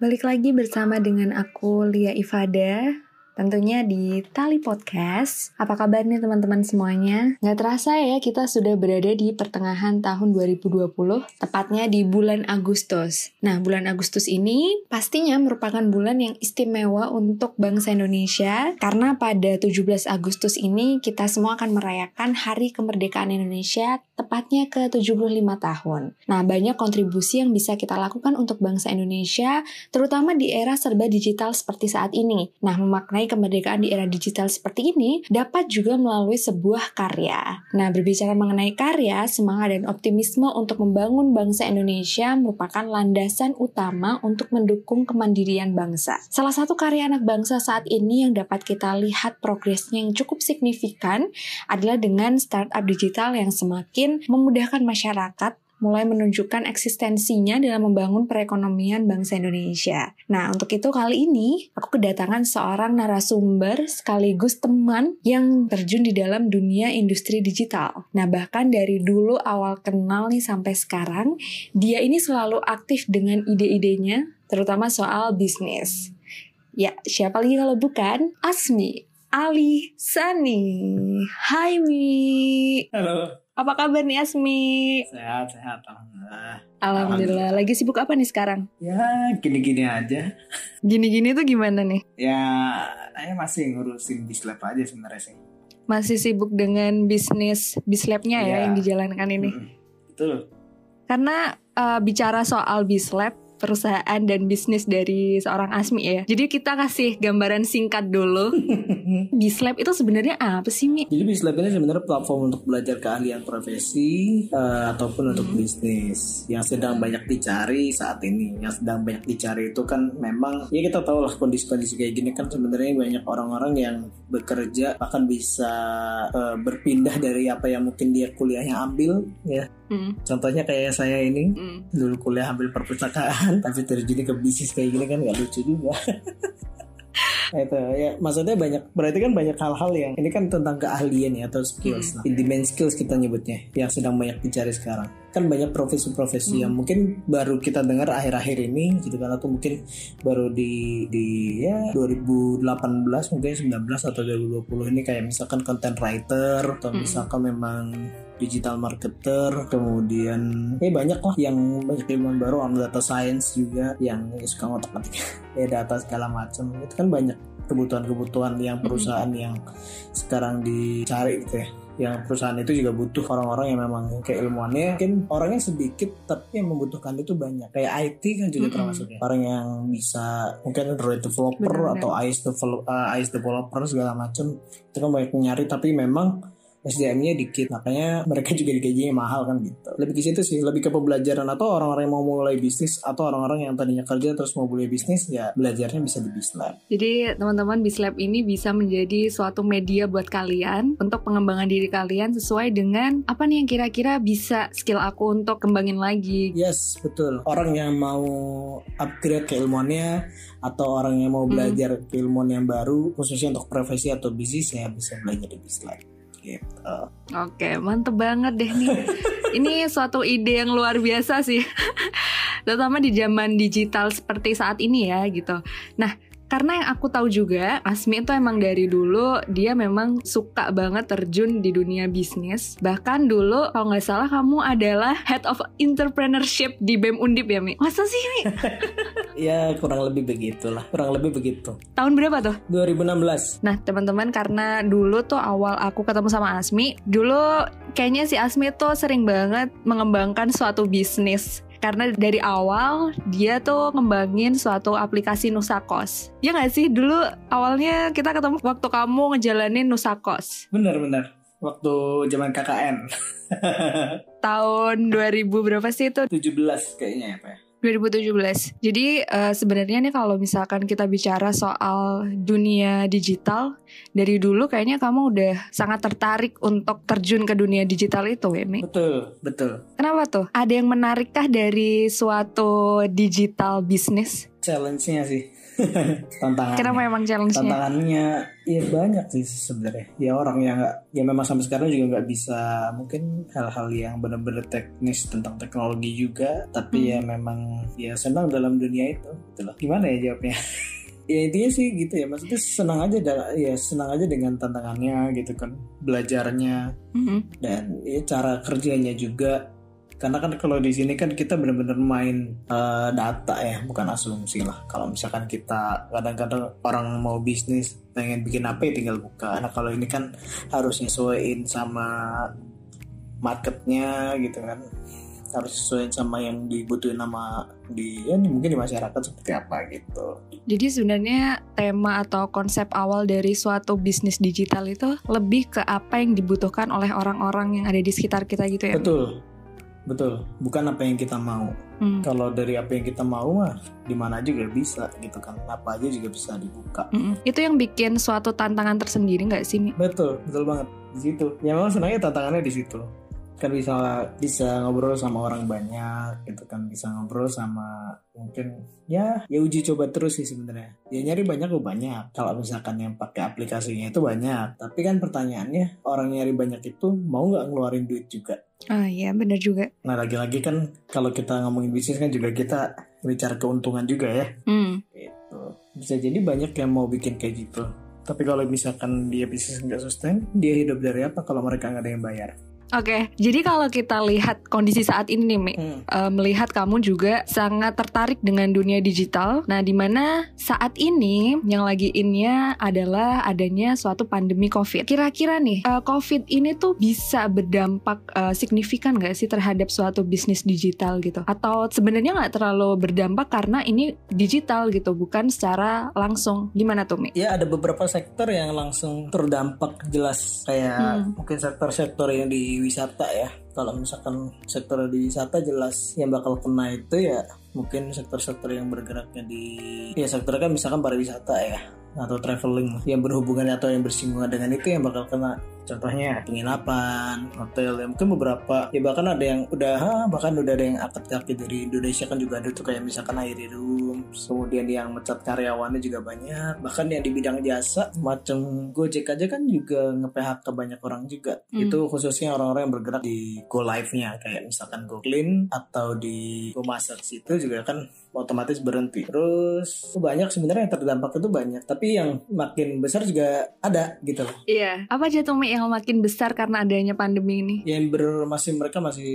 Balik lagi bersama dengan aku Lia Ifada Tentunya di Tali Podcast. Apa kabar nih teman-teman semuanya? Nggak terasa ya kita sudah berada di pertengahan tahun 2020, tepatnya di bulan Agustus. Nah, bulan Agustus ini pastinya merupakan bulan yang istimewa untuk bangsa Indonesia karena pada 17 Agustus ini kita semua akan merayakan Hari Kemerdekaan Indonesia tepatnya ke 75 tahun. Nah, banyak kontribusi yang bisa kita lakukan untuk bangsa Indonesia, terutama di era serba digital seperti saat ini. Nah, memaknai kemerdekaan di era digital seperti ini dapat juga melalui sebuah karya. Nah, berbicara mengenai karya, semangat dan optimisme untuk membangun bangsa Indonesia merupakan landasan utama untuk mendukung kemandirian bangsa. Salah satu karya anak bangsa saat ini yang dapat kita lihat progresnya yang cukup signifikan adalah dengan startup digital yang semakin memudahkan masyarakat mulai menunjukkan eksistensinya dalam membangun perekonomian bangsa Indonesia. Nah, untuk itu kali ini aku kedatangan seorang narasumber sekaligus teman yang terjun di dalam dunia industri digital. Nah, bahkan dari dulu awal kenal nih sampai sekarang, dia ini selalu aktif dengan ide-idenya, terutama soal bisnis. Ya, siapa lagi kalau bukan Asmi Ali Sani. Hai Mi. Halo. Apa kabar nih Asmi? Sehat, sehat. Alhamdulillah. Alhamdulillah. Lagi sibuk apa nih sekarang? Ya, gini-gini aja. Gini-gini tuh gimana nih? Ya, saya masih ngurusin bislab aja sebenarnya sih. Masih sibuk dengan bisnis bislabnya ya Iya. yang dijalankan ini. Mm-mm. Betul. Karena uh, bicara soal bislab, perusahaan dan bisnis dari seorang Asmi ya. Jadi kita kasih gambaran singkat dulu. Bislab itu sebenarnya apa sih Mi? Jadi bislab ini sebenarnya platform untuk belajar keahlian profesi eh, ataupun untuk bisnis yang sedang banyak dicari saat ini. Yang sedang banyak dicari itu kan memang ya kita tahu lah kondisi-kondisi kayak gini kan sebenarnya banyak orang-orang yang bekerja bahkan bisa eh, berpindah dari apa yang mungkin dia kuliahnya ambil ya. Hmm. Contohnya kayak saya ini Hmm. dulu kuliah ambil perpustakaan tapi terjun ke bisnis kayak gini kan gak lucu juga. Itu ya maksudnya banyak berarti kan banyak hal-hal yang ini kan tentang keahlian ya atau skills. Lah demand skills kita nyebutnya yang sedang banyak dicari sekarang. Kan banyak profesi-profesi yang mungkin baru kita dengar akhir-akhir ini gitu kan atau mungkin baru di di ya 2018 mungkin 19 atau 2020 ini kayak misalkan content writer atau misalkan memang digital marketer kemudian ya banyak lah yang banyak ilmuwan baru orang data science juga yang suka ngotak atik ya data segala macam. Itu kan banyak kebutuhan-kebutuhan yang perusahaan yang sekarang dicari gitu ya. Yang perusahaan itu juga butuh orang-orang yang memang kayak ilmuannya mungkin orangnya sedikit tapi yang membutuhkan itu banyak. Kayak IT kan juga Mm-mm. termasuk ya. Orang yang bisa mungkin Android developer Benar-benar. atau iOS developer, iOS developer segala macam. Itu kan banyak nyari tapi memang SDM-nya dikit makanya mereka juga digajinya mahal kan gitu lebih ke situ sih lebih ke pembelajaran atau orang-orang yang mau mulai bisnis atau orang-orang yang tadinya kerja terus mau mulai bisnis ya belajarnya bisa di Bislab Jadi teman-teman Bislab ini bisa menjadi suatu media buat kalian untuk pengembangan diri kalian sesuai dengan apa nih yang kira-kira bisa skill aku untuk kembangin lagi. Yes, betul. Orang yang mau upgrade keilmuannya atau orang yang mau belajar keilmuan yang baru, khususnya untuk profesi atau bisnis, ya bisa belajar di Bislab. Gitu. Oke, mantep banget deh nih. Ini suatu ide yang luar biasa sih. Terutama di zaman digital seperti saat ini ya gitu. Nah, karena yang aku tahu juga, Asmi itu emang dari dulu dia memang suka banget terjun di dunia bisnis. Bahkan dulu kalau nggak salah kamu adalah head of entrepreneurship di BEM Undip ya Mi? Masa sih Mi? Ya kurang lebih begitulah, kurang lebih begitu. Tahun berapa tuh? 2016. Nah teman-teman karena dulu tuh awal aku ketemu sama Asmi Dulu kayaknya si Asmi tuh sering banget mengembangkan suatu bisnis karena dari awal dia tuh ngembangin suatu aplikasi Nusakos. Ya nggak sih? Dulu awalnya kita ketemu waktu kamu ngejalanin Nusakos. Bener-bener. Waktu zaman KKN. Tahun 2000 berapa sih itu? 17 kayaknya ya Pak. Ya? 2017. Jadi eh, sebenarnya nih kalau misalkan kita bicara soal dunia digital, dari dulu kayaknya kamu udah sangat tertarik untuk terjun ke dunia digital itu, ya, Mi? Betul, betul. Kenapa tuh? Ada yang menarikkah dari suatu digital bisnis? Challenge-nya sih. Tantangannya. Kenapa emang challenge-nya? tantangannya ya banyak sih sebenarnya. Ya orang yang nggak ya memang sampai sekarang juga nggak bisa mungkin hal-hal yang benar-benar teknis tentang teknologi juga tapi ya memang ya senang dalam dunia itu gitu loh. Gimana ya jawabnya? Ya intinya sih gitu ya maksudnya senang aja ya senang aja dengan tantangannya gitu kan belajarnya. Mhm. dan ya cara kerjanya juga karena kan kalau di sini kan kita benar-benar main eh, data ya bukan asumsi lah. Kalau misalkan kita kadang-kadang orang mau bisnis pengen bikin apa ya tinggal buka. Nah kalau ini kan harus nyesuaiin sama marketnya gitu kan. Harus sesuaiin sama yang dibutuhin sama di ya mungkin di masyarakat seperti apa gitu. Jadi sebenarnya tema atau konsep awal dari suatu bisnis digital itu lebih ke apa yang dibutuhkan oleh orang-orang yang ada di sekitar kita gitu ya. betul betul. Bukan apa yang kita mau. Hmm. kalau dari apa yang kita mau mah di mana juga bisa gitu kan. Apa aja juga bisa dibuka. Mm-mm. Itu yang bikin suatu tantangan tersendiri nggak sih, Mi? betul betul banget. Di situ. Ya memang senangnya tantangannya di situ. Kan bisa bisa ngobrol sama orang banyak gitu kan. Bisa ngobrol sama mungkin ya ya uji coba terus sih sebenarnya. Ya nyari banyak gue banyak. Kalau misalkan yang pakai aplikasinya itu banyak. Tapi kan pertanyaannya orang nyari banyak itu mau nggak ngeluarin duit juga Ah iya, bener juga. nah lagi-lagi kan kalau kita ngomongin bisnis kan juga kita bicara keuntungan juga ya Hmm. gitu bisa jadi banyak yang mau bikin kayak gitu tapi kalau misalkan dia bisnis nggak sustain dia hidup dari apa kalau mereka nggak ada yang bayar Oke, jadi kalau kita lihat kondisi saat ini nih, Mi, Hmm. eh, melihat kamu juga sangat tertarik dengan dunia digital. Nah, di mana saat ini yang lagi innya adalah adanya suatu pandemi COVID. Kira-kira nih, eh, COVID ini tuh bisa berdampak eh, signifikan nggak sih terhadap suatu bisnis digital gitu? Atau sebenarnya nggak terlalu berdampak karena ini digital gitu, bukan secara langsung? Gimana tuh, Mi? ya ada beberapa sektor yang langsung terdampak jelas kayak Hmm. mungkin sektor-sektor yang di wisata ya. Kalau misalkan sektor di wisata jelas yang bakal kena itu ya mungkin sektor-sektor yang bergeraknya di ya sektor kan misalkan pariwisata ya atau traveling yang berhubungan atau yang bersinggungan dengan itu yang bakal kena contohnya penginapan hotel ya mungkin beberapa ya bahkan ada yang udah ah, bahkan udah ada yang akad kaki dari Indonesia kan juga ada tuh kayak misalkan Airi Room kemudian yang mecat karyawannya juga banyak bahkan yang di bidang jasa macam Gojek aja kan juga nge-PHK banyak orang juga Hmm. itu khususnya orang-orang yang bergerak di Go Live-nya kayak misalkan Go Clean atau di Go Masak situ juga kan otomatis berhenti. Terus banyak sebenarnya yang terdampak itu banyak, tapi yang makin besar juga ada gitu loh. Iya. Apa aja tuh, Mi, yang makin besar karena adanya pandemi ini? Yang ber masih mereka masih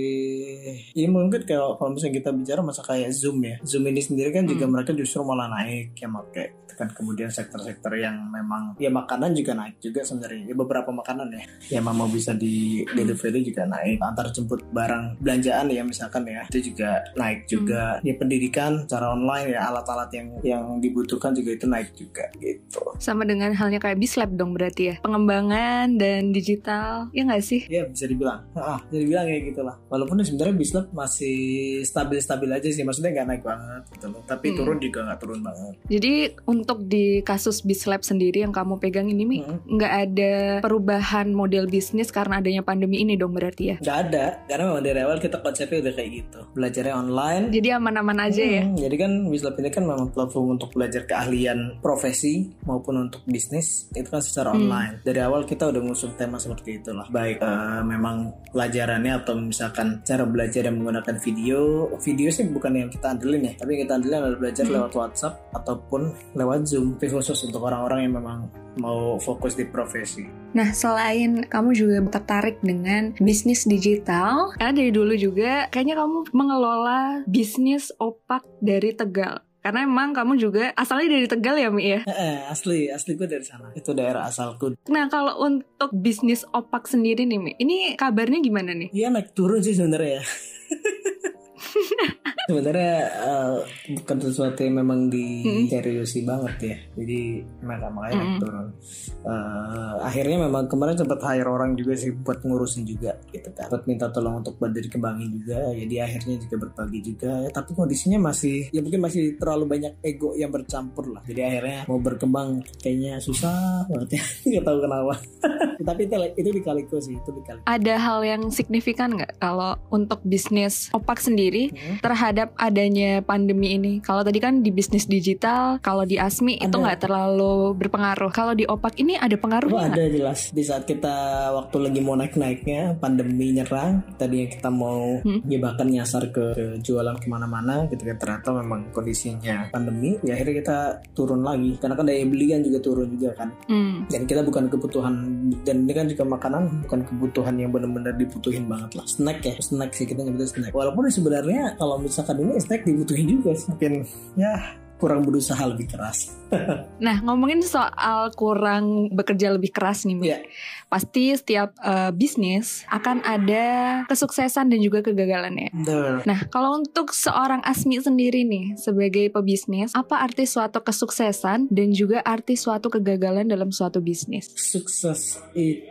ya mungkin kalau kalau misalnya kita bicara masa kayak Zoom ya. Zoom ini sendiri kan juga Hmm. mereka justru malah naik ya pakai kan kemudian sektor-sektor yang memang ya makanan juga naik juga sebenarnya ya beberapa makanan ya yang memang bisa di delivery juga naik antar jemput barang belanjaan ya misalkan ya itu juga naik juga ya pendidikan secara online ya alat-alat yang yang dibutuhkan juga itu naik juga gitu Sama dengan halnya kayak Bislab dong berarti ya. Pengembangan dan digital, ya nggak sih? ya bisa dibilang ah bisa dibilang kayak gitulah walaupun sebenarnya Bislab masih stabil-stabil aja sih maksudnya nggak naik banget gitu loh tapi Hmm. turun juga nggak turun banget Jadi untuk di kasus Bislab sendiri yang kamu pegang ini, Mi, Hmm. nggak ada perubahan model bisnis karena adanya pandemi ini dong berarti ya? nggak ada karena memang dari awal kita konsepnya udah kayak gitu belajarnya online Jadi aman-aman aja ya? Hmm, Jadi kan Bislab ini kan memang platform untuk belajar keahlian profesi maupun untuk bisnis itu kan secara Hmm. online. Dari awal kita udah ngusung tema seperti itulah. Baik eh, memang pelajarannya atau misalkan cara belajar yang menggunakan video. Video sih bukan yang kita andelin ya, tapi yang kita andelin adalah belajar Hmm. lewat WhatsApp ataupun lewat Zoom. Tapi khusus untuk orang-orang yang memang mau fokus di profesi. Nah, selain kamu juga tertarik dengan bisnis digital, karena dari dulu juga kayaknya kamu mengelola bisnis opak dari Tegal. Karena emang kamu juga asalnya dari Tegal ya, Mi ya? Eh, asli asli gue dari sana. Itu daerah asalku. Nah, kalau untuk bisnis opak sendiri nih, Mi, ini kabarnya gimana nih? Iya naik turun sih sebenarnya ya. sebenarnya eh, bukan sesuatu yang memang diseriusi banget ya. Jadi makanya makanya Mm-mm. turun. Eh, akhirnya memang kemarin sempat hire orang juga sih buat ngurusin juga gitu kan. Sempat minta tolong untuk bantu dikembangin juga. Jadi akhirnya juga berbagi juga. Ya, tapi kondisinya masih ya mungkin masih terlalu banyak ego yang bercampur lah. Jadi akhirnya mau berkembang kayaknya susah banget ya. Nggak tahu kenapa. tapi itu itu dikaliku sih itu dikaliku. Ada hal yang signifikan nggak kalau untuk bisnis opak sendiri Hmm. terhadap adanya pandemi ini? Kalau tadi kan di bisnis digital, kalau di Asmi itu Ada. nggak terlalu berpengaruh. Kalau di Opak ini ada Oh, pengaruhnya nggak? ada jelas di saat kita waktu lagi mau naik-naiknya pandemi nyerang tadinya kita mau Hmm. jebakan nyasar ke, ke jualan ke mana-mana gitu kan ternyata memang kondisinya pandemi ya akhirnya kita turun lagi karena kan daya beli kan juga turun juga kan Hmm. dan kita bukan kebutuhan dan ini kan juga makanan bukan kebutuhan yang benar-benar dibutuhin banget lah snack ya snack sih kita nyebutnya snack walaupun sebenarnya kalau misalkan ini snack dibutuhin juga sih. mungkin ya kurang berusaha lebih keras Nah, ngomongin soal kurang bekerja lebih keras nih. Iya. Pasti setiap eh, bisnis akan ada kesuksesan dan juga kegagalannya. Betul. Nah, kalau untuk seorang Asmi sendiri nih, sebagai pebisnis, apa arti suatu kesuksesan dan juga arti suatu kegagalan dalam suatu bisnis? sukses itu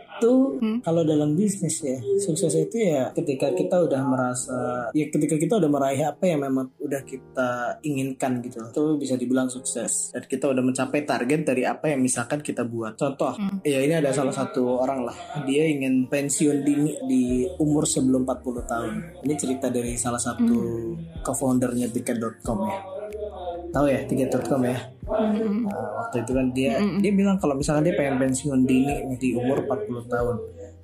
Hmm. kalau dalam bisnis ya sukses itu ya ketika kita udah merasa ya ketika kita udah meraih apa yang memang udah kita inginkan gitu itu bisa dibilang sukses. Dan kita udah mencapai target dari apa yang misalkan kita buat. Contoh Hmm. ya ini ada salah satu orang lah. Dia ingin pensiun dini di umur sebelum 40 tahun. Ini cerita dari salah satu co-foundernya tiket.com ya tahu ya tiket.com ya Hmm. Nah, waktu itu kan dia Mm-mm. dia bilang kalau misalnya dia pengen pensiun dini di umur 40 tahun.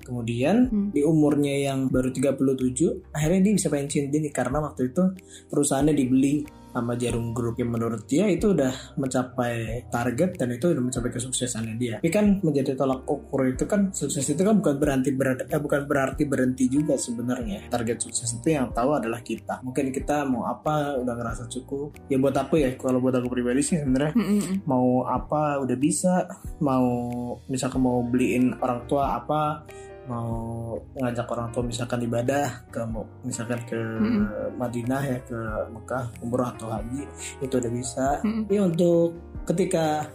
Kemudian Hmm. di umurnya yang baru 37 akhirnya dia bisa pensiun dini karena waktu itu perusahaannya dibeli sama Jarum Group yang menurut dia itu udah mencapai target dan itu udah mencapai kesuksesannya dia. Tapi kan menjadi tolak ukur itu kan sukses itu kan bukan berarti berarti eh, bukan berarti berhenti juga sebenarnya. Target sukses itu yang tahu adalah kita. Mungkin kita mau apa udah ngerasa cukup. Ya buat apa ya kalau buat aku pribadi sih sebenarnya Hmm. mau apa udah bisa mau misalkan mau beliin orang tua apa mau ngajak orang tua misalkan ibadah ke misalkan ke Mm-mm. Madinah ya ke Mekah umroh atau haji itu udah bisa Mm-mm. ya untuk ketika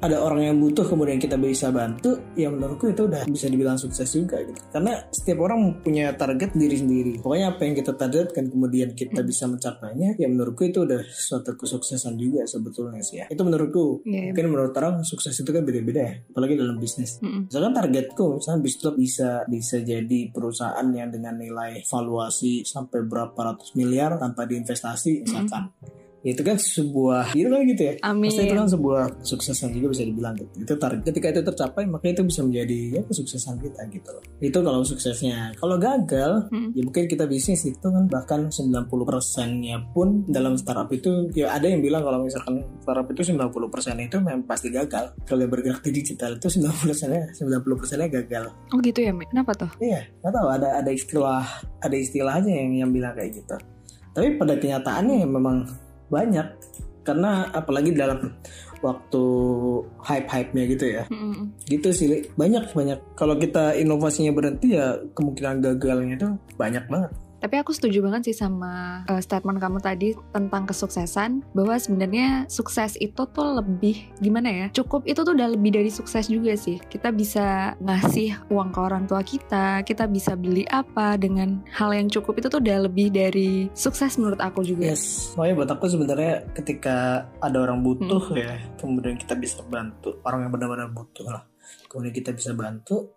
ada orang yang butuh kemudian kita bisa bantu ya menurutku itu udah bisa dibilang sukses juga gitu. Karena setiap orang punya target diri sendiri. Pokoknya apa yang kita targetkan kemudian kita bisa mencapainya ya menurutku itu udah suatu kesuksesan juga sebetulnya sih ya. Itu menurutku. Iya, iya. mungkin menurut orang sukses itu kan beda-beda ya apalagi dalam bisnis. Mm-mm. misalkan targetku misalnya bisnis bisa bisa jadi perusahaan yang dengan nilai valuasi sampai berapa ratus miliar tanpa diinvestasi misalkan. Ya, itu kan sebuah itu kan gitu ya Amin. Pasti itu kan sebuah kesuksesan juga bisa dibilang gitu. Itu target. Ketika itu tercapai, maka itu bisa menjadi ya kesuksesan kita gitu loh. Itu kalau suksesnya. Kalau gagal, Mm. ya mungkin kita bisnis itu kan bahkan 90%-nya pun dalam startup itu ya ada yang bilang kalau misalkan startup itu 90% itu memang pasti gagal. Kalau yang bergerak di digital itu 90%-nya 90%-nya gagal. Oh gitu ya? Kenapa tuh? Iya, nggak tahu ada ada istilah ada istilahnya yang yang bilang kayak gitu. Tapi pada kenyataannya memang banyak karena apalagi dalam waktu hype-hype-nya gitu ya. Mm-mm. Gitu sih, banyak banyak. Kalau kita inovasinya berhenti ya kemungkinan gagalnya itu banyak banget. Tapi aku setuju banget sih sama uh, statement kamu tadi tentang kesuksesan bahwa sebenarnya sukses itu tuh lebih gimana ya? Cukup itu tuh udah lebih dari sukses juga sih. Kita bisa ngasih uang ke orang tua kita, kita bisa beli apa dengan hal yang cukup itu tuh udah lebih dari sukses menurut aku juga. Yes, makanya buat aku sebenarnya ketika ada orang butuh ya, kemudian kita bisa bantu orang yang benar-benar butuh lah, kemudian kita bisa bantu,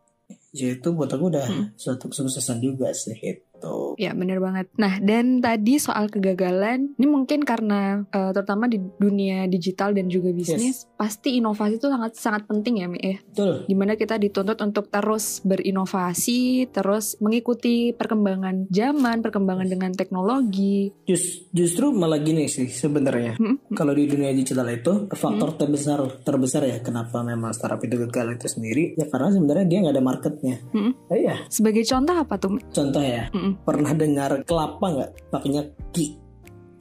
ya itu buat aku udah Hmm. suatu kesuksesan juga sih itu. Ya bener banget. Nah dan tadi soal kegagalan, ini mungkin karena uh, terutama di dunia digital dan juga bisnis, pasti inovasi itu sangat sangat penting ya Mi ya. Betul. Di mana kita dituntut untuk terus berinovasi, terus mengikuti perkembangan zaman, perkembangan dengan teknologi. Just, justru malah gini sih sebenarnya. Hmm, Kalau di dunia digital itu faktor terbesar terbesar ya kenapa memang startup itu gagal itu sendiri ya karena sebenarnya dia nggak ada marketnya. Hmm. Ya, iya. Sebagai contoh apa tuh? Mi? Contoh ya, Mm-mm. pernah dengar kelapa nggak? Pakainya ki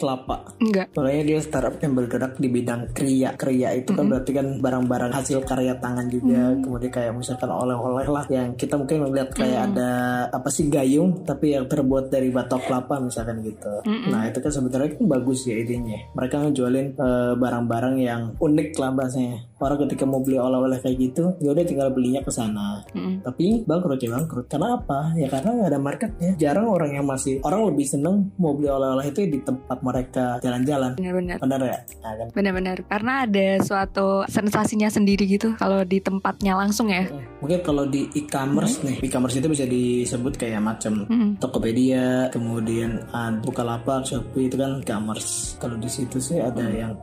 kelapa. Enggak. Makanya dia startup yang bergerak di bidang kriya. Kriya itu kan berarti kan barang-barang hasil karya tangan juga. Kemudian kayak misalkan oleh-oleh lah yang kita mungkin melihat kayak ada apa sih gayung tapi yang terbuat dari batok kelapa misalkan gitu. Nah itu kan sebenarnya kan bagus ya idenya. Mereka ngejualin eh, barang-barang yang unik lah bahasanya. Orang ketika mau beli oleh-oleh kayak gitu ya udah tinggal belinya ke sana Mm-mm. tapi bangkrut ya bangkrut karena apa ya karena nggak ada marketnya jarang orang yang masih orang lebih seneng mau beli oleh-oleh itu di tempat mereka jalan-jalan Benar-benar. benar ya nah, kan Benar-benar. Karena ada suatu sensasinya sendiri gitu kalau di tempatnya langsung ya. mungkin kalau di e-commerce nih e-commerce itu bisa disebut kayak macam Mm-mm. Tokopedia, kemudian uh, Bukalapak, Shopee itu kan e-commerce. Kalau di situ sih ada yang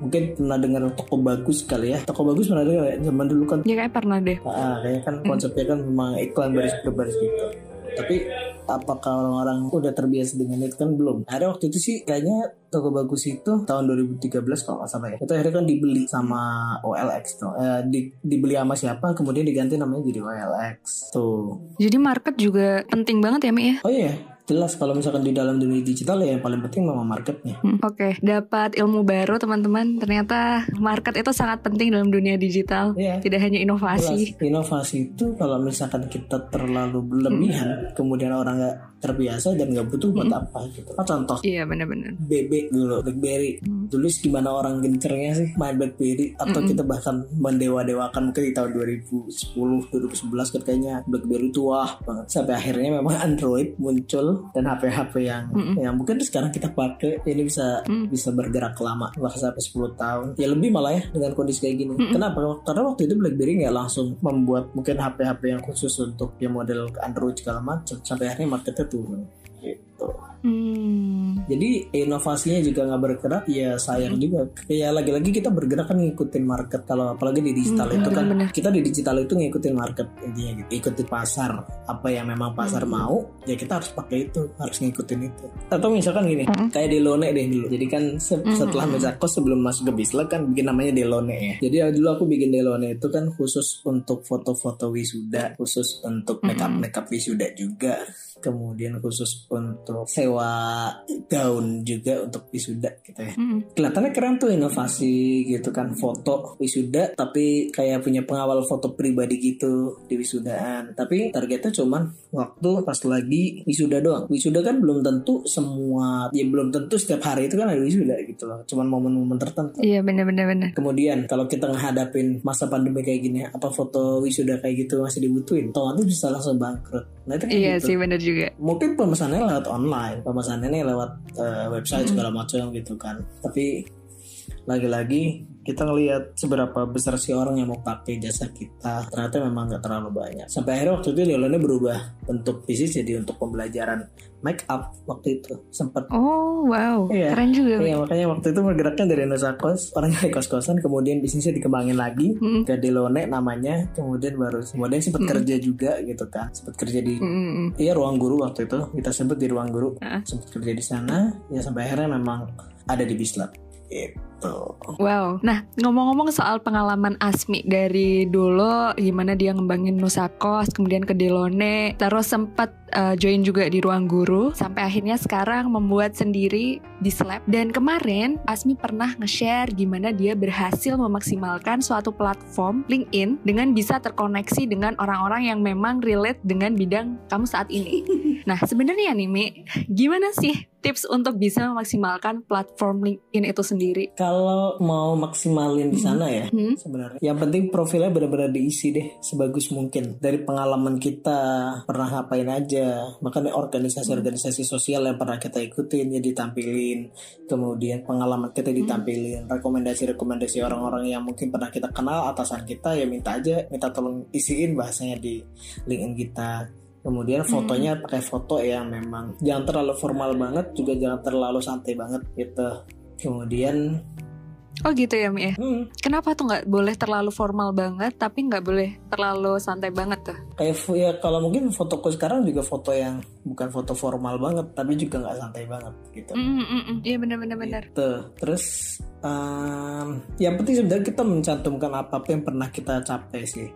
mungkin pernah dengar toko bagus kali ya. Toko bagus pernah dengar ya? Zaman dulu kan, Ya kayak pernah deh. ah, kayaknya kan konsepnya kan memang iklan baris berbaris gitu. Tapi apakah orang-orang udah terbiasa dengan itu kan belum. Ada waktu itu sih kayaknya toko bagus itu tahun 2013 kalau nggak salah ya. Itu akhirnya kan dibeli sama OLX tuh. Eh, di- dibeli sama siapa kemudian diganti namanya jadi OLX. Tuh. Jadi market juga penting banget ya Mi ya. Oh iya, jelas kalau misalkan di dalam dunia digital ya yang paling penting memang marketnya. Hmm, Oke, dapat ilmu baru teman-teman. Ternyata market itu sangat penting dalam dunia digital. Iya. Tidak hanya inovasi. Jelas, inovasi itu kalau misalkan kita terlalu berlebihan, kemudian orang nggak terbiasa dan nggak butuh buat apa gitu. Nah, contoh Iya benar-benar. BB dulu, BlackBerry. Dulu gimana orang gencernya sih main BlackBerry atau kita bahkan mendewa-dewakan mungkin di tahun 2010, 2011 kan kayaknya BlackBerry itu wah banget. Sampai akhirnya memang Android muncul dan HP-HP yang yang mungkin sekarang kita pakai ini bisa bisa bergerak lama bahkan sampai 10 tahun. Ya lebih malah ya dengan kondisi kayak gini. Kenapa? Karena waktu itu BlackBerry nggak langsung membuat mungkin HP-HP yang khusus untuk yang model Android segala macam. Sampai akhirnya marketnya turun. Gitu. Hmm. Jadi inovasinya juga nggak bergerak, ya sayang juga. Kayak lagi-lagi kita bergerak kan ngikutin market. Kalau apalagi di digital itu kan kita di digital itu ngikutin market intinya gitu. Ikutin pasar. Apa yang memang pasar mau, ya kita harus pakai itu, harus ngikutin itu. Atau misalkan gini, kayak Delone deh dulu. Jadi kan se- setelah Mezakos sebelum masuk ke Bislek kan bikin namanya Delone ya. Jadi ya dulu aku bikin Delone itu kan khusus untuk foto-foto wisuda, khusus untuk makeup makeup wisuda juga kemudian khusus untuk sewa gaun juga untuk wisuda gitu ya. Hmm. Kelihatannya keren tuh inovasi gitu kan foto wisuda tapi kayak punya pengawal foto pribadi gitu di wisudaan. Tapi targetnya cuman waktu pas lagi wisuda doang. Wisuda kan belum tentu semua ya belum tentu setiap hari itu kan ada wisuda gitu loh. Cuman momen-momen tertentu. Iya benar-benar benar. Kemudian kalau kita menghadapin masa pandemi kayak gini, apa foto wisuda kayak gitu masih dibutuhin? Otomatis bisa langsung bangkrut. Nah itu kayak Iya gitu. sih benar juga. Mungkin pemesannya lewat online, pemesannya lewat eh, website segala macam gitu kan. Tapi lagi-lagi kita ngelihat seberapa besar sih orang yang mau pakai jasa kita. Ternyata memang nggak terlalu banyak. Sampai akhirnya waktu itu Leolone berubah bentuk bisnis jadi untuk pembelajaran make up waktu itu. Sempat Oh wow, Iya. keren juga. Iya makanya waktu itu bergeraknya dari Nusa Kos orang yang kos-kosan kemudian bisnisnya dikembangin lagi Mm. ke Delone namanya. Kemudian baru kemudian sempat kerja juga gitu kan. Sempat kerja di Mm, mm, mm. Iya ruang guru waktu itu. Kita sebut di ruang guru. Ah. sempat kerja di sana. Ya sampai akhirnya memang ada di Bislab itu Wow. Nah, ngomong-ngomong soal pengalaman Asmi dari dulu gimana dia ngembangin Nusakos, kemudian ke Delone, terus sempat uh, join juga di ruang guru sampai akhirnya sekarang membuat sendiri di Slab. Dan kemarin Asmi pernah nge-share gimana dia berhasil memaksimalkan suatu platform LinkedIn dengan bisa terkoneksi dengan orang-orang yang memang relate dengan bidang kamu saat ini. Nah, sebenarnya nih Mi, gimana sih tips untuk bisa memaksimalkan platform LinkedIn itu sendiri? kalau mau maksimalin di sana ya Hmm? sebenarnya. Yang penting profilnya benar-benar diisi deh sebagus mungkin. Dari pengalaman kita pernah ngapain aja. Makanya organisasi-organisasi sosial yang pernah kita ikutin ya ditampilin. Kemudian pengalaman kita ditampilin. Rekomendasi-rekomendasi orang-orang yang mungkin pernah kita kenal atasan kita ya minta aja minta tolong isiin bahasanya di LinkedIn kita. Kemudian fotonya pakai foto yang memang jangan terlalu formal banget, juga jangan terlalu santai banget gitu. Kemudian, Oh gitu ya Mi ya? hmm, Kenapa tuh nggak boleh terlalu formal banget tapi nggak boleh terlalu santai banget tuh? kayak fo- ya kalau mungkin fotoku sekarang juga foto yang bukan foto formal banget, tapi juga nggak santai banget gitu. Mm, mm, mm, mm. Iya benar-benar benar. Gitu. Terus em, yang penting sebenarnya kita mencantumkan apa apa yang pernah kita capai sih.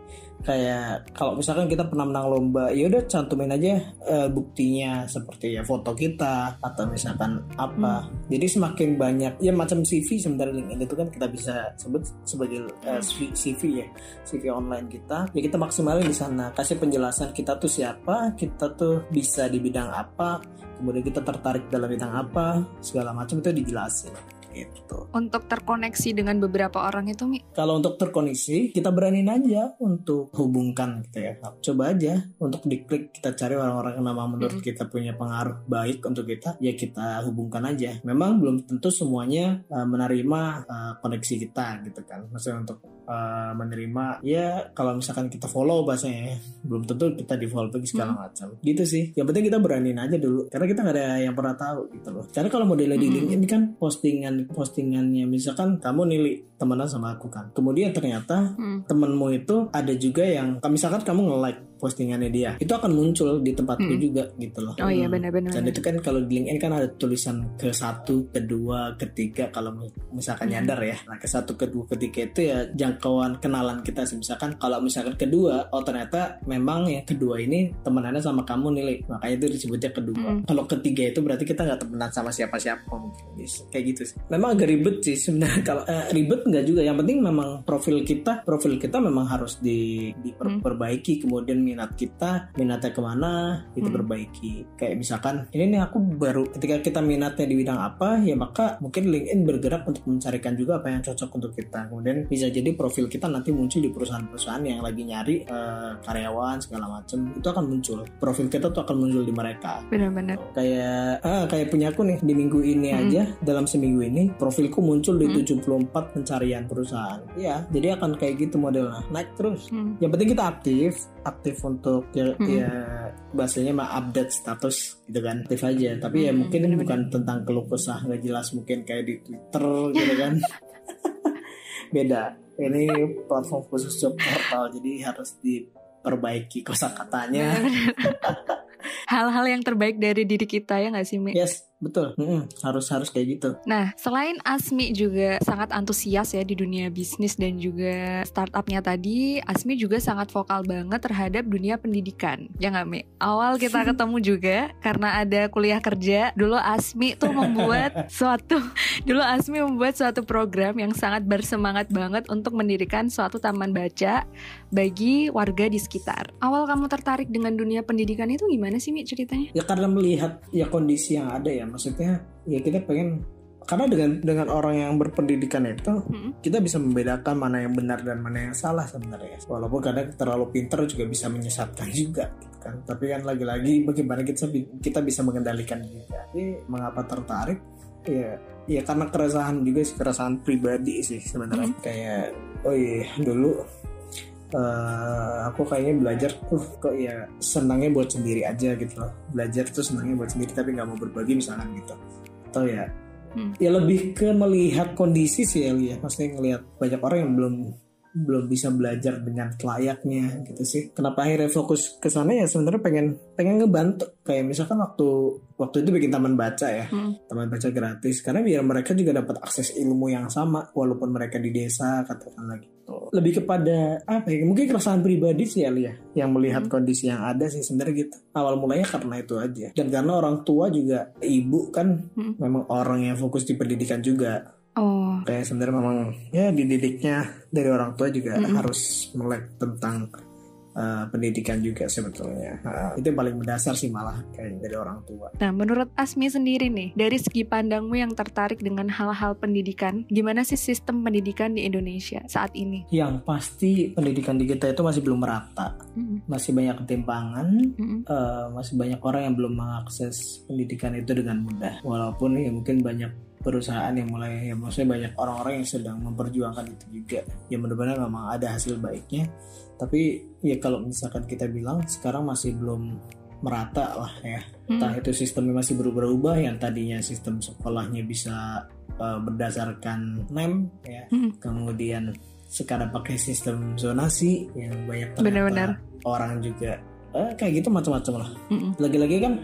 Kayak kalau misalkan kita pernah menang lomba, ya udah cantumin aja eh, buktinya seperti ya foto kita atau misalkan apa. Jadi semakin banyak ya macam CV sebenarnya LinkedIn itu kan kita bisa sebut sebagai eh, CV ya, CV online kita. Ya kita maksimalin di sana, kasih penjelasan kita tuh siapa, kita tuh bisa di bidang apa, kemudian kita tertarik dalam bidang apa segala macam itu dijelasin gitu. Untuk terkoneksi dengan beberapa orang itu Mi? Kalau untuk terkoneksi, kita beraniin aja untuk hubungkan gitu ya. Coba aja untuk diklik kita cari orang-orang yang memang menurut Mm. kita punya pengaruh baik untuk kita, ya kita hubungkan aja. Memang belum tentu semuanya uh, menerima uh, koneksi kita gitu kan. Maksudnya untuk uh, menerima ya kalau misalkan kita follow bahasanya ya, belum tentu kita di follow back segala Mm. macam. Gitu sih. Yang penting kita beraniin aja dulu karena kita nggak ada yang pernah tahu gitu loh. Karena kalau modelnya di Mm. LinkedIn ini kan postingan postingannya misalkan kamu nilai temenan sama aku kan. Kemudian ternyata Hmm. temenmu itu ada juga yang misalkan kamu nge-like postingannya dia itu akan muncul di tempatku Mm. juga gitu loh Oh iya Hmm. benar-benar. dan itu kan kalau di LinkedIn kan ada tulisan ke satu, kedua, ketiga kalau misalkan Hmm. nyadar ya. Nah ke satu, kedua, ketiga itu ya jangkauan kenalan kita sih. Misalkan kalau misalkan kedua, oh ternyata memang yang kedua ini temenannya sama kamu nih, makanya itu disebutnya kedua. Hmm. Kalau ketiga itu berarti kita nggak temenan sama siapa-siapa mungkin. Yes, Kayak gitu sih. Memang agak ribet sih sebenarnya. Kalau eh, ribet nggak juga. Yang penting memang profil kita, profil kita memang harus di Hmm. diperbaiki. Kemudian minat kita, minatnya ke mana, itu Hmm. perbaiki. Kayak misalkan ini nih aku baru ketika kita minatnya di bidang apa, ya maka mungkin LinkedIn bergerak untuk mencarikan juga apa yang cocok untuk kita. Kemudian bisa jadi profil kita nanti muncul di perusahaan-perusahaan yang lagi nyari eh, karyawan segala macam. Itu akan muncul. Profil kita tuh akan muncul di mereka Benar-benar. kayak ah kayak punya aku nih di minggu ini Hmm. aja dalam seminggu ini profilku muncul di Hmm. 74 pencarian perusahaan ya jadi akan kayak gitu modelnya naik terus Hmm. yang penting kita aktif aktif untuk ya, Hmm. ya bahasanya mah update status gitu kan aktif aja. Tapi ya Hmm, mungkin ini bukan tentang keluh kesah nggak jelas mungkin kayak di Twitter gitu kan. Beda. Ini platform khusus job portal jadi harus diperbaiki kosakatanya. Hal-hal yang terbaik dari diri kita ya nggak sih Mi? yes betul Mm-mm, harus harus kayak gitu Nah, selain Asmi juga sangat antusias ya di dunia bisnis dan juga startupnya tadi, Asmi juga sangat vokal banget terhadap dunia pendidikan. Ya nggak, Mi? Awal kita ketemu juga karena ada kuliah kerja. Dulu Asmi tuh membuat suatu, dulu Asmi membuat suatu program yang sangat bersemangat banget untuk mendirikan suatu taman baca bagi warga di sekitar. Awal kamu tertarik dengan dunia pendidikan itu gimana sih, Mi, ceritanya? ya karena melihat ya kondisi yang ada ya maksudnya ya kita pengen karena dengan dengan orang yang berpendidikan itu Hmm. kita bisa membedakan mana yang benar dan mana yang salah sebenarnya. Walaupun kadang terlalu pintar juga bisa menyesatkan juga gitu kan. Tapi kan lagi-lagi bagaimana kita kita bisa mengendalikan juga. Jadi mengapa tertarik? Ya ya karena keresahan juga sih keresahan pribadi sih sebenarnya. Kayak oh iya dulu eh, aku kayaknya belajar tuh kok ya senangnya buat sendiri aja gitu loh. Belajar tuh senangnya buat sendiri tapi nggak mau berbagi misalkan gitu. Atau ya Hmm. ya lebih ke melihat kondisi sih ya. Lihat maksudnya ngelihat banyak orang yang belum belum bisa belajar dengan layaknya gitu sih. Kenapa akhirnya fokus ke sana ya? Sebenarnya pengen pengen ngebantu. Kayak misalkan waktu waktu itu bikin taman baca ya. Hmm. taman baca gratis. Karena biar mereka juga dapat akses ilmu yang sama walaupun mereka di desa katakanlah gitu lebih kepada apa ya mungkin keresahan pribadi sih ya yang melihat Hmm. kondisi yang ada sih sebenarnya gitu awal mulanya karena itu aja dan karena orang tua juga ibu kan Hmm. memang orang yang fokus di pendidikan juga Oh, kayak sebenarnya memang ya dididiknya dari orang tua juga Mm-mm. harus melek tentang uh, pendidikan juga sebetulnya Nah, itu yang paling mendasar sih malah kayak dari orang tua Nah, menurut Asmi sendiri nih, dari segi pandangmu yang tertarik dengan hal-hal pendidikan, gimana sih sistem pendidikan di Indonesia saat ini? yang pasti pendidikan di kita itu masih belum merata Mm-mm. masih banyak ketimpangan Mm-mm. eh, masih banyak orang yang belum mengakses pendidikan itu dengan mudah walaupun ya mungkin banyak perusahaan yang mulai ya maksudnya banyak orang-orang yang sedang memperjuangkan itu juga ya mudah-mudahan memang ada hasil baiknya tapi ya kalau misalkan kita bilang sekarang masih belum merata lah ya Hmm. entah itu sistemnya masih berubah-ubah yang tadinya sistem sekolahnya bisa eh, berdasarkan NEM ya Hmm. kemudian sekarang pakai sistem zonasi yang banyak ternyata Benar-benar. orang juga eh, kayak gitu macam-macam lah Mm-mm. lagi-lagi kan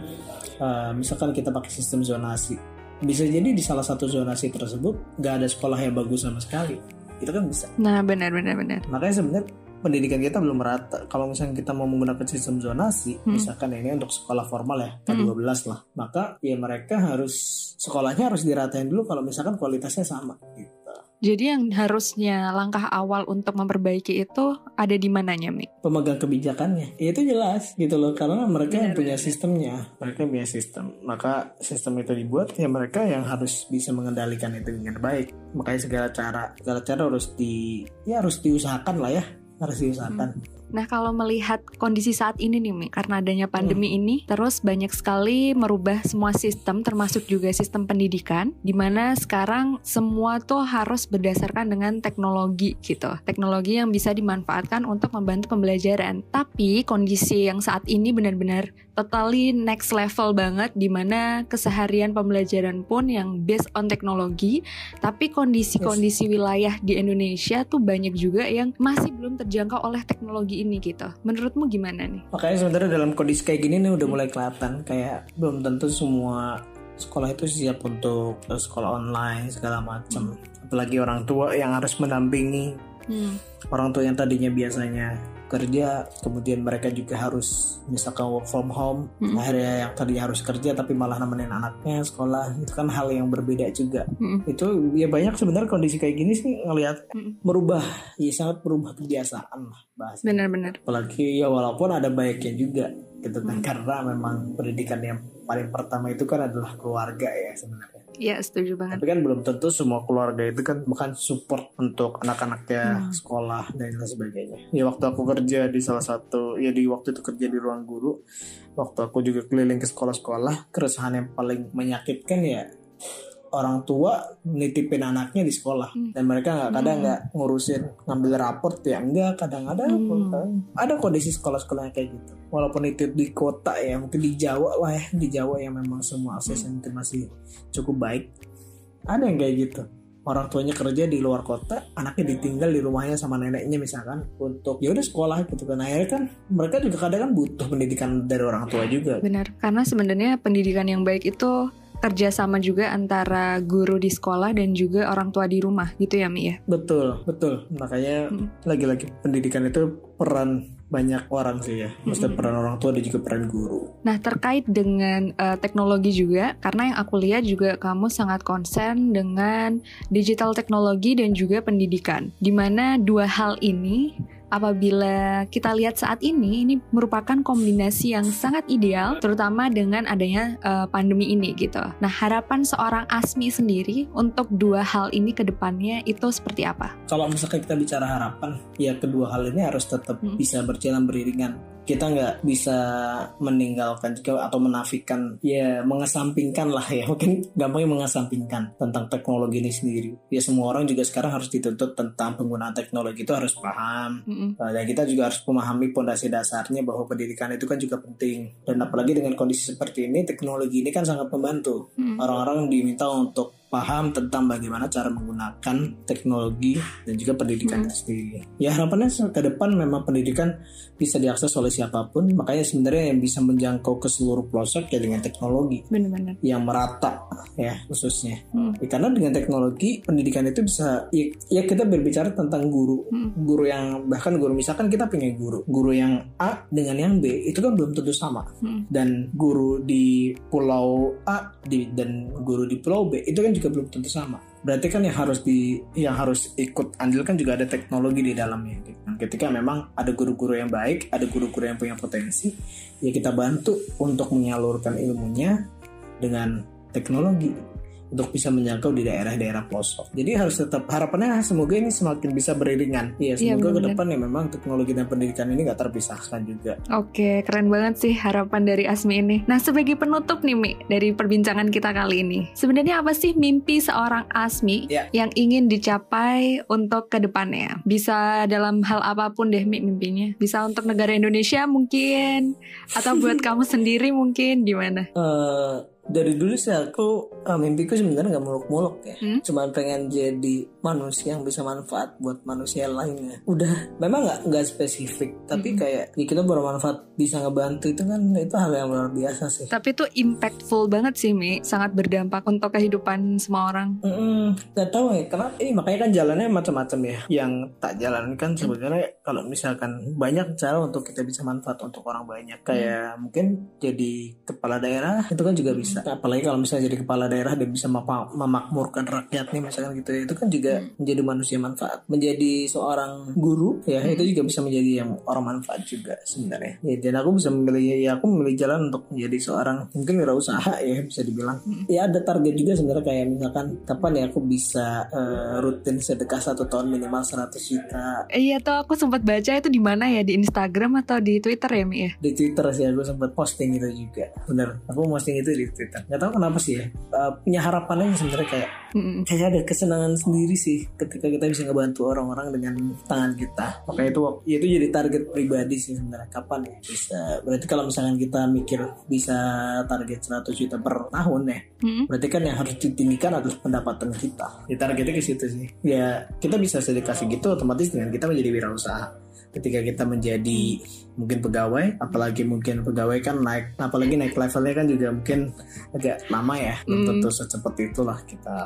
eh, misalkan kita pakai sistem zonasi bisa jadi di salah satu zonasi tersebut nggak ada sekolah yang bagus sama sekali itu kan bisa Nah, benar-benar benar. makanya sebenarnya pendidikan kita belum merata kalau misalnya kita mau menggunakan sistem zonasi Hmm. misalkan ini untuk sekolah formal ya K12 lah maka ya mereka harus sekolahnya harus diratain dulu kalau misalkan kualitasnya sama gitu Jadi yang harusnya langkah awal untuk memperbaiki itu ada di mananya, Mi? Pemegang kebijakannya. Ya itu jelas gitu loh karena mereka yang Benar, punya benar. sistemnya. Mereka punya sistem. Maka sistem itu dibuat ya mereka yang harus bisa mengendalikan itu dengan baik. Makanya segala cara segala cara harus di ya harus diusahakan lah ya. Harus diusahakan. Nah, kalau melihat kondisi saat ini nih, Mi, karena adanya pandemi ini, terus banyak sekali merubah semua sistem, termasuk juga sistem pendidikan, di mana sekarang semua tuh harus berdasarkan dengan teknologi gitu. Teknologi yang bisa dimanfaatkan untuk membantu pembelajaran. Tapi kondisi yang saat ini benar-benar totally next level banget, di mana keseharian pembelajaran pun yang based on teknologi, tapi kondisi-kondisi wilayah di Indonesia tuh banyak juga yang masih belum terjangkau oleh teknologi ini gitu. Menurutmu gimana nih? Makanya sebenarnya dalam kondisi kayak gini nih udah mulai kelihatan kayak belum tentu semua sekolah itu siap untuk eh, sekolah online segala macam. Apalagi orang tua yang harus mendampingi orang tua yang tadinya biasanya kerja, kemudian mereka juga harus misalkan work from home, Mm. akhirnya yang tadinya harus kerja tapi malah nemenin anaknya sekolah, itu kan hal yang berbeda juga. Mm. Itu ya banyak sebenarnya kondisi kayak gini sih ngelihat Mm. merubah, ya sangat merubah kebiasaan lah bahasa Benar-benar. apalagi ya walaupun ada baiknya juga gitu kan Hmm. karena memang pendidikan yang paling pertama itu kan adalah keluarga ya sebenarnya Iya, setuju banget. tapi kan belum tentu semua keluarga itu kan bukan support untuk anak-anaknya Hmm. sekolah dan lain sebagainya ya waktu aku kerja di salah satu ya di waktu itu kerja di ruang guru waktu aku juga keliling ke sekolah-sekolah keresahan yang paling menyakitkan ya orang tua nitipin anaknya di sekolah Hmm. dan mereka nggak kadang Hmm. nggak ngurusin ngambil raport ya enggak kadang ada Hmm. ada kondisi sekolah-sekolah kayak gitu walaupun itu di kota ya mungkin di Jawa lah ya di Jawa yang memang semua aksesnya mungkin masih cukup baik ada yang kayak gitu orang tuanya kerja di luar kota anaknya ditinggal di rumahnya sama neneknya misalkan untuk ya udah sekolah gitu kan akhirnya kan mereka juga kadang kan butuh pendidikan dari orang tua juga Benar, karena sebenarnya pendidikan yang baik itu kerjasama juga antara guru di sekolah dan juga orang tua di rumah gitu ya Mi ya. betul betul. Makanya Hmm. lagi-lagi pendidikan itu peran banyak orang sih ya. Maksudnya peran orang tua dan juga peran guru. Nah terkait dengan eh, teknologi juga, karena yang aku lihat juga kamu sangat konsen dengan digital teknologi dan juga pendidikan, di mana dua hal ini apabila kita lihat saat ini ini merupakan kombinasi yang sangat ideal terutama dengan adanya eh, pandemi ini gitu. Nah, harapan seorang Asmi sendiri untuk dua hal ini ke depannya itu seperti apa? kalau misalkan kita bicara harapan ya kedua hal ini harus tetap Hmm. bisa berjalan beriringan kita nggak bisa meninggalkan juga atau menafikan ya mengesampingkan lah ya. Mungkin gampangnya mengesampingkan tentang teknologi ini sendiri. Ya semua orang juga sekarang harus dituntut tentang penggunaan teknologi itu harus paham. Mm-mm. Uh, dan kita juga harus memahami pondasi dasarnya bahwa pendidikan itu kan juga penting. Dan apalagi dengan kondisi seperti ini teknologi ini kan sangat membantu orang-orang diminta untuk paham tentang bagaimana cara menggunakan teknologi dan juga pendidikan itu sendiri. Ya harapannya ke depan memang pendidikan bisa diakses oleh siapa pun, makanya sebenarnya yang bisa menjangkau ke seluruh pelosok ya dengan teknologi Benar-benar. yang merata ya khususnya. Hmm. Ya, karena dengan teknologi pendidikan itu bisa ya, ya kita berbicara tentang guru, Hmm. guru yang bahkan guru misalkan kita punya guru, guru yang A dengan yang B itu kan belum tentu sama Hmm. dan guru di pulau A di, dan guru di pulau B itu kan juga belum tentu sama. Berarti kan yang harus di yang harus ikut andil kan juga ada teknologi di dalamnya. gitu. Nah, Ketika memang ada guru-guru yang baik, ada guru-guru yang punya potensi, ya kita bantu untuk menyalurkan ilmunya dengan teknologi untuk bisa menjangkau di daerah-daerah pelosok. Jadi harus tetap harapannya semoga ini semakin bisa beriringan. Iya, Iya, semoga ke benar. depan ya memang teknologi dan pendidikan ini nggak terpisahkan juga. Oke, keren banget sih harapan dari Asmi ini. Nah, sebagai penutup nih, Mi, dari perbincangan kita kali ini. Sebenarnya apa sih mimpi seorang Asmi Ya. yang ingin dicapai untuk ke depannya? Bisa dalam hal apa pun deh, Mi, mimpinya. Bisa untuk negara Indonesia mungkin, atau buat kamu sendiri mungkin, gimana? Eh, dari dulu sih aku eh, mimpiku sebenarnya nggak muluk-muluk ya Hmm? cuman pengen jadi manusia yang bisa manfaat buat manusia lainnya udah memang nggak nggak spesifik tapi Hmm. kayak ya kita bermanfaat bisa ngebantu itu kan itu hal yang luar biasa sih Tapi itu impactful banget sih, Mi. Sangat berdampak untuk kehidupan semua orang. Mm, Gak tahu ya kenapa ini makanya kan jalannya macam-macam ya yang tak jalankan sebenarnya kalau misalkan banyak cara untuk kita bisa manfaat untuk orang banyak kayak mungkin jadi kepala daerah itu kan juga bisa bisa apalagi kalau misalnya jadi kepala daerah dia bisa memakmurkan rakyatnya misalkan gitu ya. Itu kan juga menjadi manusia manfaat. Menjadi seorang guru ya itu juga bisa menjadi yang orang manfaat juga sebenarnya. Ya, dan aku bisa memilih ya aku memilih jalan untuk menjadi seorang mungkin wirausaha ya bisa dibilang. Ya ada target juga sebenarnya kayak misalkan kapan ya aku bisa eh, rutin sedekah satu tahun minimal 100 juta. Iya tuh aku sempat baca itu di mana ya? Di Instagram atau di Twitter ya Mi ya. di Twitter sih aku sempat posting itu juga. Bener aku posting itu di Twitter nggak tahu kenapa sih ya Eh, punya harapannya sebenarnya kayak Mm-mm. kayak ada kesenangan sendiri sih ketika kita bisa ngebantu orang-orang dengan tangan kita. Makanya itu ya itu jadi target pribadi sih sebenarnya. Kapan ya bisa? Berarti kalau misalkan kita mikir bisa target 100 juta per tahun ya Mm-mm. berarti kan yang harus ditinggikan adalah pendapatan kita. Ya targetnya ke situ sih. Ya kita bisa sedekah segitu otomatis dengan kita menjadi wirausaha ketika kita menjadi mungkin pegawai apalagi mungkin pegawai kan naik apalagi naik levelnya kan juga mungkin agak lama ya belum Hmm. tentu secepat itulah kita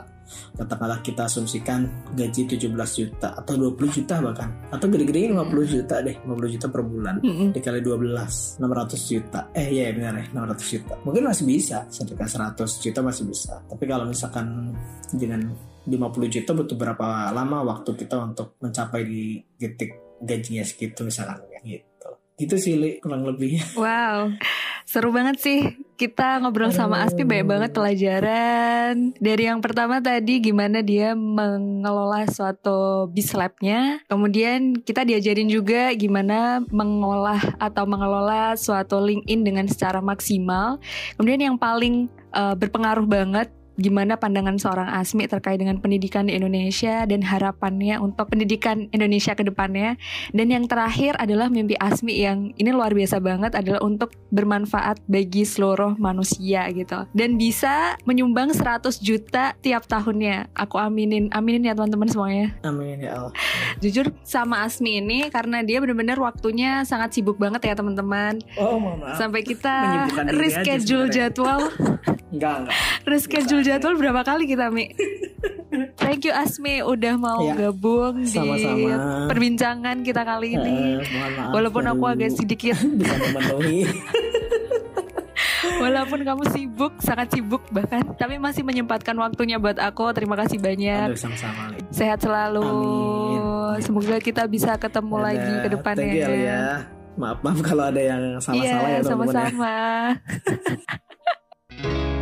katakanlah kita asumsikan gaji 17 juta atau 20 juta bahkan atau gede-gede 50 juta deh 50 juta per bulan Mm-mm. dikali 12 600 juta eh iya benar ya 600 juta mungkin masih bisa sedekah 100 juta masih bisa tapi kalau misalkan dengan 50 juta butuh berapa lama waktu kita untuk mencapai di titik gajinya segitu misalkan gitu gitu sih Li, kurang lebih Wow, seru banget sih. Kita ngobrol sama Aspi banyak banget pelajaran. Dari yang pertama tadi gimana dia mengelola suatu bis labnya. Kemudian kita diajarin juga gimana mengolah atau mengelola suatu LinkedIn dengan secara maksimal. Kemudian yang paling eh, berpengaruh banget gimana pandangan seorang Asmi terkait dengan pendidikan di Indonesia dan harapannya untuk pendidikan Indonesia ke depannya. Dan yang terakhir adalah mimpi Asmi yang ini luar biasa banget adalah untuk bermanfaat bagi seluruh manusia gitu. Dan bisa menyumbang 100 juta tiap tahunnya. Aku aminin, aminin ya teman-teman semuanya. amin ya Allah Jujur sama Asmi ini karena dia benar-benar waktunya sangat sibuk banget ya teman-teman. oh maaf Sampai kita reschedule jadwal, enggak enggak reschedule jadwal berapa kali kita Mi? Thank you Asmi udah mau Ya, gabung di sama-sama. perbincangan kita kali ini. Eh, maaf Walaupun aku agak sedikit bisa memenuhi Walaupun kamu sibuk, sangat sibuk bahkan, tapi masih menyempatkan waktunya buat aku. Terima kasih banyak. Aduh sama-sama. Sehat selalu. Amin. Semoga kita bisa ketemu lagi ke depannya. Thank you ya maaf maaf kalau ada yang salah-salah Iya, ya teman-teman ya sama-sama.